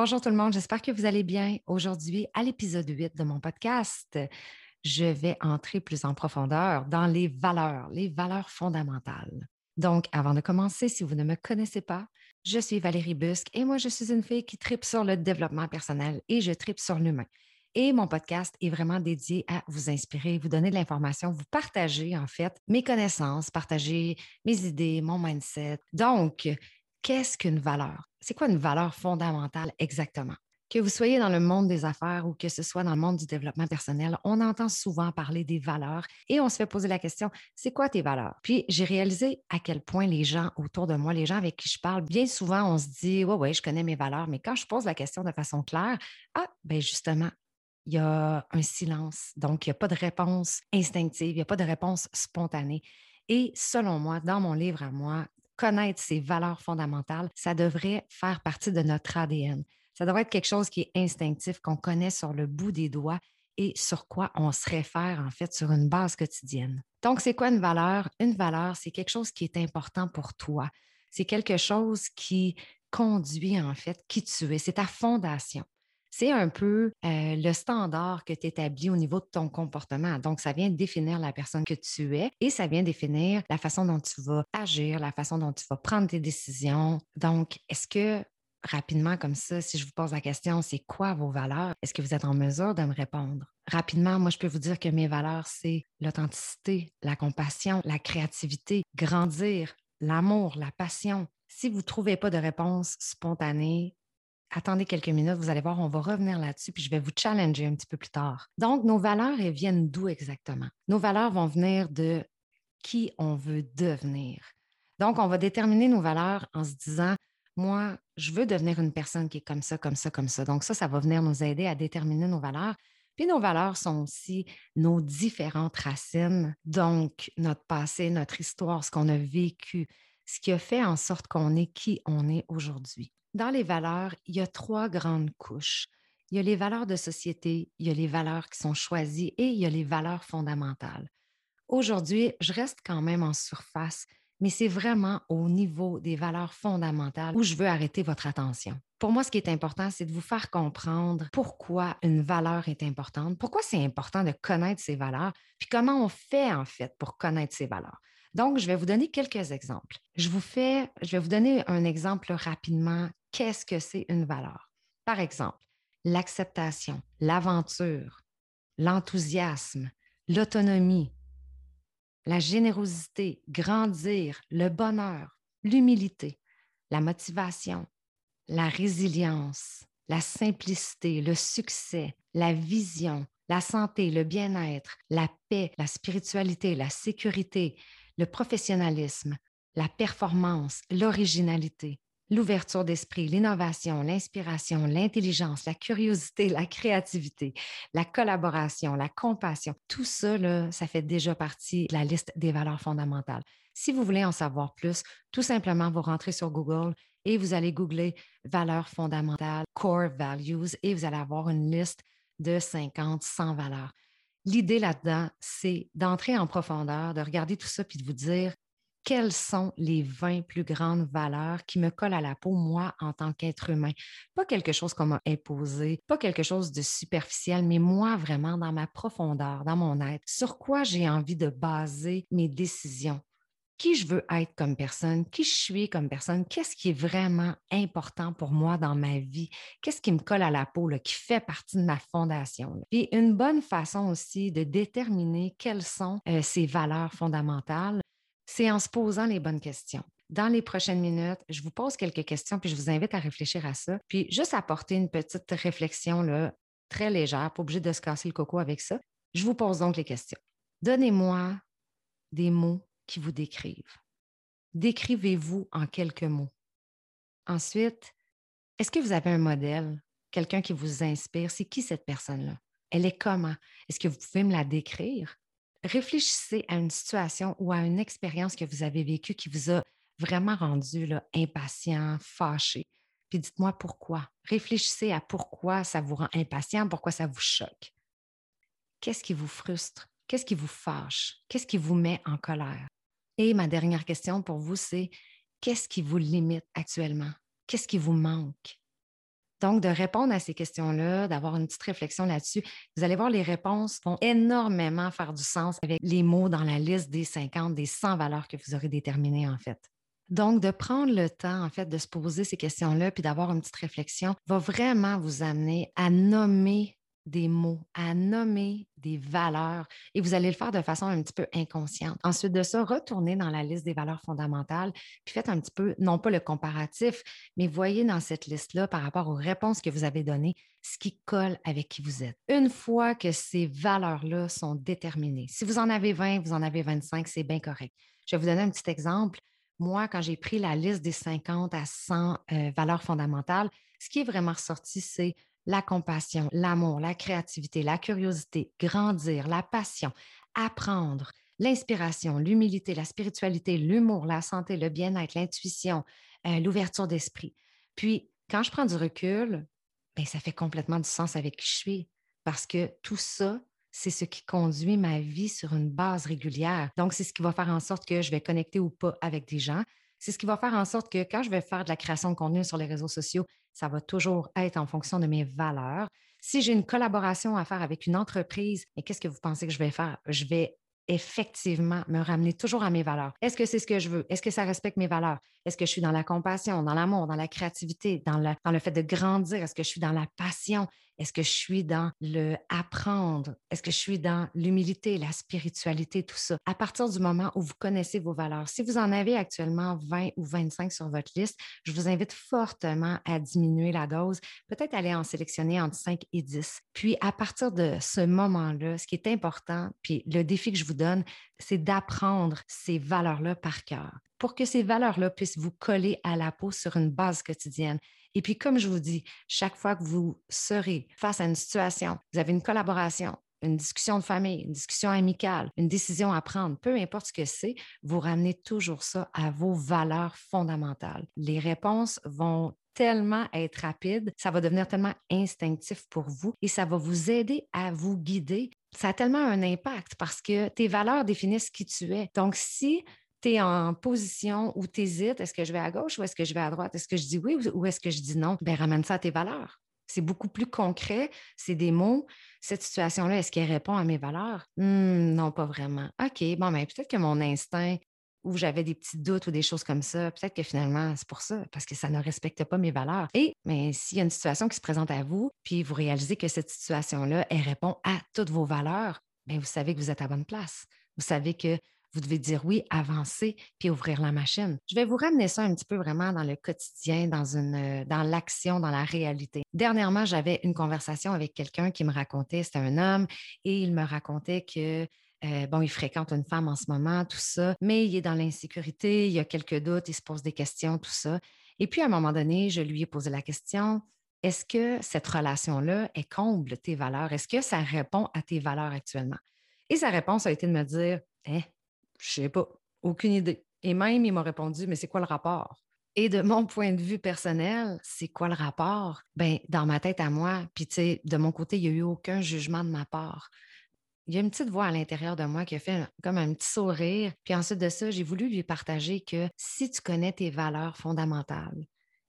Bonjour tout le monde, j'espère que vous allez bien. Aujourd'hui, à l'épisode 8 de mon podcast, je vais entrer plus en profondeur dans les valeurs, les valeurs fondamentales. Donc, avant de commencer, si vous ne me connaissez pas, je suis Valérie Busque et moi, je suis une fille qui tripe sur le développement personnel et je tripe sur l'humain. Et mon podcast est vraiment dédié à vous inspirer, vous donner de l'information, vous partager en fait mes connaissances, partager mes idées, mon mindset. Donc, qu'est-ce qu'une valeur? C'est quoi une valeur fondamentale exactement? Que vous soyez dans le monde des affaires ou que ce soit dans le monde du développement personnel, on entend souvent parler des valeurs et on se fait poser la question, c'est quoi tes valeurs? Puis j'ai réalisé à quel point les gens autour de moi, les gens avec qui je parle, bien souvent, on se dit, ouais, ouais, je connais mes valeurs, mais quand je pose la question de façon claire, ah, ben justement, il y a un silence. Donc, il n'y a pas de réponse instinctive, il n'y a pas de réponse spontanée. Et selon moi, dans mon livre à moi, connaître ces valeurs fondamentales, ça devrait faire partie de notre ADN. Ça devrait être quelque chose qui est instinctif, qu'on connaît sur le bout des doigts et sur quoi on se réfère en fait sur une base quotidienne. Donc, c'est quoi une valeur? Une valeur, c'est quelque chose qui est important pour toi. C'est quelque chose qui conduit en fait qui tu es. C'est ta fondation c'est un peu le standard que tu établis au niveau de ton comportement. Donc, ça vient définir la personne que tu es et ça vient définir la façon dont tu vas agir, la façon dont tu vas prendre tes décisions. Donc, est-ce que rapidement comme ça, si je vous pose la question, c'est quoi vos valeurs? Est-ce que vous êtes en mesure de me répondre? Rapidement, moi, je peux vous dire que mes valeurs, c'est l'authenticité, la compassion, la créativité, grandir, l'amour, la passion. Si vous ne trouvez pas de réponse spontanée, attendez quelques minutes, vous allez voir, on va revenir là-dessus, puis je vais vous challenger un petit peu plus tard. Donc, nos valeurs, elles viennent d'où exactement? Nos valeurs vont venir de qui on veut devenir. Donc, on va déterminer nos valeurs en se disant, moi, je veux devenir une personne qui est comme ça, comme ça, comme ça. Donc, ça, ça va venir nous aider à déterminer nos valeurs. Puis nos valeurs sont aussi nos différentes racines, donc notre passé, notre histoire, ce qu'on a vécu, ce qui a fait en sorte qu'on est qui on est aujourd'hui. Dans les valeurs, il y a trois grandes couches. Il y a les valeurs de société, il y a les valeurs qui sont choisies et il y a les valeurs fondamentales. Aujourd'hui, je reste quand même en surface, mais c'est vraiment au niveau des valeurs fondamentales où je veux arrêter votre attention. Pour moi, ce qui est important, c'est de vous faire comprendre pourquoi une valeur est importante, pourquoi c'est important de connaître ces valeurs, puis comment on fait en fait pour connaître ces valeurs. Donc, je vais vous donner quelques exemples. Je vous fais, je vais vous donner un exemple rapidement. Qu'est-ce que c'est une valeur? Par exemple, l'acceptation, l'aventure, l'enthousiasme, l'autonomie, la générosité, grandir, le bonheur, l'humilité, la motivation, la résilience, la simplicité, le succès, la vision, la santé, le bien-être, la paix, la spiritualité, la sécurité, le professionnalisme, la performance, l'originalité, l'ouverture d'esprit, l'innovation, l'inspiration, l'intelligence, la curiosité, la créativité, la collaboration, la compassion. Tout ça, ça fait déjà partie de la liste des valeurs fondamentales. Si vous voulez en savoir plus, tout simplement, vous rentrez sur Google et vous allez googler valeurs fondamentales, core values, et vous allez avoir une liste de 50, 100 valeurs. L'idée là-dedans, c'est d'entrer en profondeur, de regarder tout ça puis de vous dire quelles sont les 20 plus grandes valeurs qui me collent à la peau, moi, en tant qu'être humain? Pas quelque chose qu'on m'a imposé, pas quelque chose de superficiel, mais moi, vraiment, dans ma profondeur, dans mon être, sur quoi j'ai envie de baser mes décisions, qui je veux être comme personne, qui je suis comme personne, qu'est-ce qui est vraiment important pour moi dans ma vie, qu'est-ce qui me colle à la peau, qui fait partie de ma fondation. Puis une bonne façon aussi de déterminer quelles sont euh, ces valeurs fondamentales, c'est en se posant les bonnes questions. Dans les prochaines minutes, je vous pose quelques questions, puis je vous invite à réfléchir à ça, puis juste apporter une petite réflexion là, très légère, pas obligé de se casser le coco avec ça. Je vous pose donc les questions. Donnez-moi des mots qui vous décrivent. Décrivez-vous en quelques mots. Ensuite, est-ce que vous avez un modèle, quelqu'un qui vous inspire? C'est qui cette personne-là? Elle est comment? Est-ce que vous pouvez me la décrire? Réfléchissez à une situation ou à une expérience que vous avez vécue qui vous a vraiment rendu impatient, fâché. Puis dites-moi pourquoi. Réfléchissez à pourquoi ça vous rend impatient, pourquoi ça vous choque. Qu'est-ce qui vous frustre? Qu'est-ce qui vous fâche? Qu'est-ce qui vous met en colère? Et ma dernière question pour vous, c'est qu'est-ce qui vous limite actuellement? Qu'est-ce qui vous manque? Donc, de répondre à ces questions-là, d'avoir une petite réflexion là-dessus, vous allez voir, les réponses vont énormément faire du sens avec les mots dans la liste des 50, des 100 valeurs que vous aurez déterminées, en fait. Donc, de prendre le temps, en fait, de se poser ces questions-là, puis d'avoir une petite réflexion, va vraiment vous amener à nommer des mots, à nommer des valeurs et vous allez le faire de façon un petit peu inconsciente. Ensuite de ça, retournez dans la liste des valeurs fondamentales, puis faites un petit peu, non pas le comparatif, mais voyez dans cette liste-là par rapport aux réponses que vous avez données, ce qui colle avec qui vous êtes. Une fois que ces valeurs-là sont déterminées, si vous en avez 20, vous en avez 25, c'est bien correct. Je vais vous donner un petit exemple. Moi, quand j'ai pris la liste des 50 à 100 euh, valeurs fondamentales, ce qui est vraiment ressorti, c'est la compassion, l'amour, la créativité, la curiosité, grandir, la passion, apprendre, l'inspiration, l'humilité, la spiritualité, l'humour, la santé, le bien-être, l'intuition, euh, l'ouverture d'esprit. Puis, quand je prends du recul, ben, ça fait complètement du sens avec qui je suis parce que tout ça, c'est ce qui conduit ma vie sur une base régulière. Donc, c'est ce qui va faire en sorte que je vais connecter ou pas avec des gens. C'est ce qui va faire en sorte que quand je vais faire de la création de contenu sur les réseaux sociaux, ça va toujours être en fonction de mes valeurs. Si j'ai une collaboration à faire avec une entreprise, mais qu'est-ce que vous pensez que je vais faire? Je vais effectivement me ramener toujours à mes valeurs. Est-ce que c'est ce que je veux? Est-ce que ça respecte mes valeurs? Est-ce que je suis dans la compassion, dans l'amour, dans la créativité, dans le, dans le fait de grandir? Est-ce que je suis dans la passion? Est-ce que je suis dans le apprendre? Est-ce que je suis dans l'humilité, la spiritualité, tout ça? À partir du moment où vous connaissez vos valeurs, si vous en avez actuellement 20 ou 25 sur votre liste, je vous invite fortement à diminuer la dose, peut-être aller en sélectionner entre 5 et 10. Puis à partir de ce moment-là, ce qui est important, puis le défi que je vous donne, c'est d'apprendre ces valeurs-là par cœur pour que ces valeurs-là puissent vous coller à la peau sur une base quotidienne. Et puis, comme je vous dis, chaque fois que vous serez face à une situation, vous avez une collaboration, une discussion de famille, une discussion amicale, une décision à prendre, peu importe ce que c'est, vous ramenez toujours ça à vos valeurs fondamentales. Les réponses vont tellement être rapides, ça va devenir tellement instinctif pour vous et ça va vous aider à vous guider. Ça a tellement un impact parce que tes valeurs définissent qui tu es. Donc, si tu es en position où tu hésites, est-ce que je vais à gauche ou est-ce que je vais à droite? Est-ce que je dis oui ou est-ce que je dis non? Bien, ramène ça à tes valeurs. C'est beaucoup plus concret, c'est des mots. Cette situation-là, est-ce qu'elle répond à mes valeurs? Hmm, non, pas vraiment. OK, bon, mais ben, peut-être que mon instinct, où j'avais des petits doutes ou des choses comme ça, peut-être que finalement, c'est pour ça, parce que ça ne respecte pas mes valeurs. Et mais s'il y a une situation qui se présente à vous, puis vous réalisez que cette situation-là, elle répond à toutes vos valeurs, bien, vous savez que vous êtes à bonne place. Vous savez que vous devez dire oui, avancer, puis ouvrir la machine. Je vais vous ramener ça un petit peu vraiment dans le quotidien, dans, euh, dans l'action, dans la réalité. Dernièrement, j'avais une conversation avec quelqu'un qui me racontait, c'était un homme, et il me racontait que euh, bon, il fréquente une femme en ce moment, tout ça, mais il est dans l'insécurité, il a quelques doutes, il se pose des questions, tout ça. Et puis, à un moment donné, je lui ai posé la question, est-ce que cette relation-là, est comble tes valeurs? Est-ce que ça répond à tes valeurs actuellement? Et sa réponse a été de me dire, eh, je sais pas, aucune idée. Et même, il m'a répondu, mais c'est quoi le rapport? Et de mon point de vue personnel, c'est quoi le rapport? Ben, dans ma tête à moi, puis tu sais, de mon côté, il n'y a eu aucun jugement de ma part. Il y a une petite voix à l'intérieur de moi qui a fait comme un petit sourire. Puis ensuite de ça, j'ai voulu lui partager que si tu connais tes valeurs fondamentales,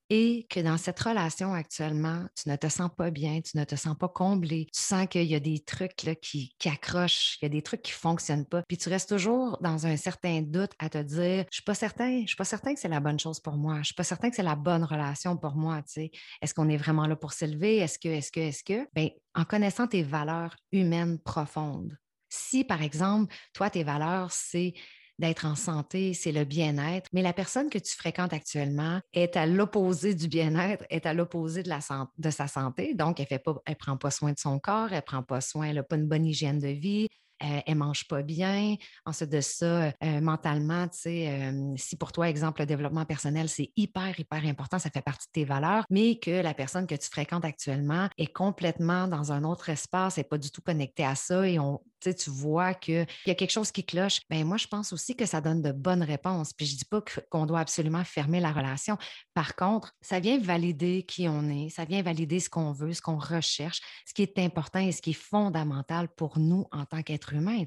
et que dans cette relation actuellement, tu ne te sens pas bien, tu ne te sens pas comblé, tu sens qu'il y a des trucs qui, qui, accrochent, il y a des trucs qui ne fonctionnent pas, puis tu restes toujours dans un certain doute à te dire, je suis pas certain, je suis pas certain que c'est la bonne chose pour moi, je suis pas certain que c'est la bonne relation pour moi, tu. Est-ce qu'on est vraiment là pour s'élever? Est-ce que, est-ce que, est-ce que? Bien, en connaissant tes valeurs humaines profondes, si, par exemple, toi, tes valeurs, c'est d'être en santé, c'est le bien-être. Mais la personne que tu fréquentes actuellement est à l'opposé du bien-être, est à l'opposé de, sa santé. Donc, elle ne prend pas soin de son corps, elle ne prend pas soin, elle n'a pas une bonne hygiène de vie, euh, elle mange pas bien. Ensuite de ça, euh, mentalement, tu sais, euh, si pour toi, exemple, le développement personnel, c'est hyper, hyper important, ça fait partie de tes valeurs, mais que la personne que tu fréquentes actuellement est complètement dans un autre espace, n'est pas du tout connectée à ça et on, tu vois qu'il y a quelque chose qui cloche, ben moi, je pense aussi que ça donne de bonnes réponses. Puis je ne dis pas qu'on doit absolument fermer la relation. Par contre, ça vient valider qui on est, ça vient valider ce qu'on veut, ce qu'on recherche, ce qui est important et ce qui est fondamental pour nous en tant qu'être humain.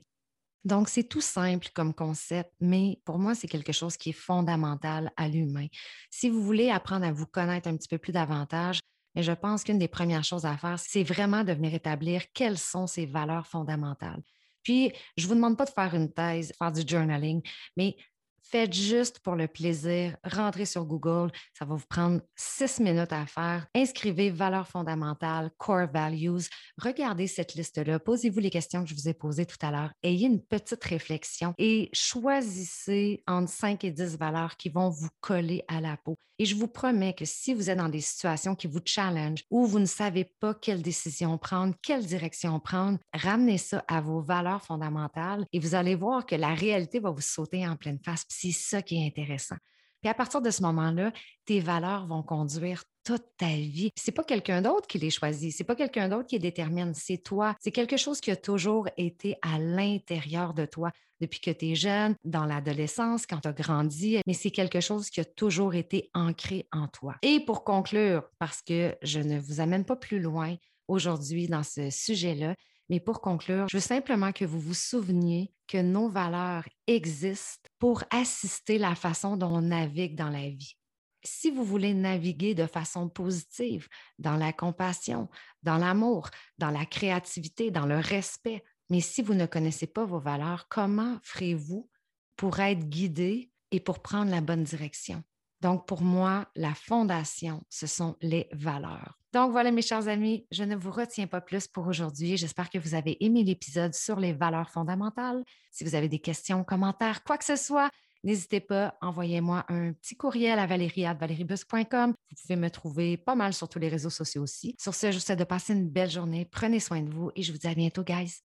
Donc, c'est tout simple comme concept, mais pour moi, c'est quelque chose qui est fondamental à l'humain. Si vous voulez apprendre à vous connaître un petit peu plus davantage, Mais je pense qu'une des premières choses à faire, c'est vraiment de venir établir quelles sont ces valeurs fondamentales. Puis, je ne vous demande pas de faire une thèse, faire du journaling, mais Faites juste pour le plaisir, rentrez sur Google, ça va vous prendre six minutes à faire. Inscrivez valeurs fondamentales, core values. Regardez cette liste-là, posez-vous les questions que je vous ai posées tout à l'heure. Ayez une petite réflexion et choisissez entre 5 et 10 valeurs qui vont vous coller à la peau. Et je vous promets que si vous êtes dans des situations qui vous challenge ou vous ne savez pas quelle décision prendre, quelle direction prendre, ramenez ça à vos valeurs fondamentales et vous allez voir que la réalité va vous sauter en pleine face. C'est ça qui est intéressant. Puis à partir de ce moment-là, tes valeurs vont conduire toute ta vie. C'est pas quelqu'un d'autre qui les choisit, c'est pas quelqu'un d'autre qui les détermine, c'est toi. C'est quelque chose qui a toujours été à l'intérieur de toi depuis que tu es jeune, dans l'adolescence, quand tu as grandi, mais c'est quelque chose qui a toujours été ancré en toi. Et pour conclure, parce que je ne vous amène pas plus loin aujourd'hui dans ce sujet-là, mais pour conclure, je veux simplement que vous vous souveniez que nos valeurs existent pour assister la façon dont on navigue dans la vie. Si vous voulez naviguer de façon positive, dans la compassion, dans l'amour, dans la créativité, dans le respect, mais si vous ne connaissez pas vos valeurs, comment ferez-vous pour être guidé et pour prendre la bonne direction? Donc, pour moi, la fondation, ce sont les valeurs. Donc, voilà, mes chers amis, je ne vous retiens pas plus pour aujourd'hui. J'espère que vous avez aimé l'épisode sur les valeurs fondamentales. Si vous avez des questions, commentaires, quoi que ce soit, N'hésitez pas, envoyez-moi un petit courriel à valérie.valeriebus.com. Vous pouvez me trouver pas mal sur tous les réseaux sociaux aussi. Sur ce, je vous souhaite de passer une belle journée. Prenez soin de vous et je vous dis à bientôt, guys.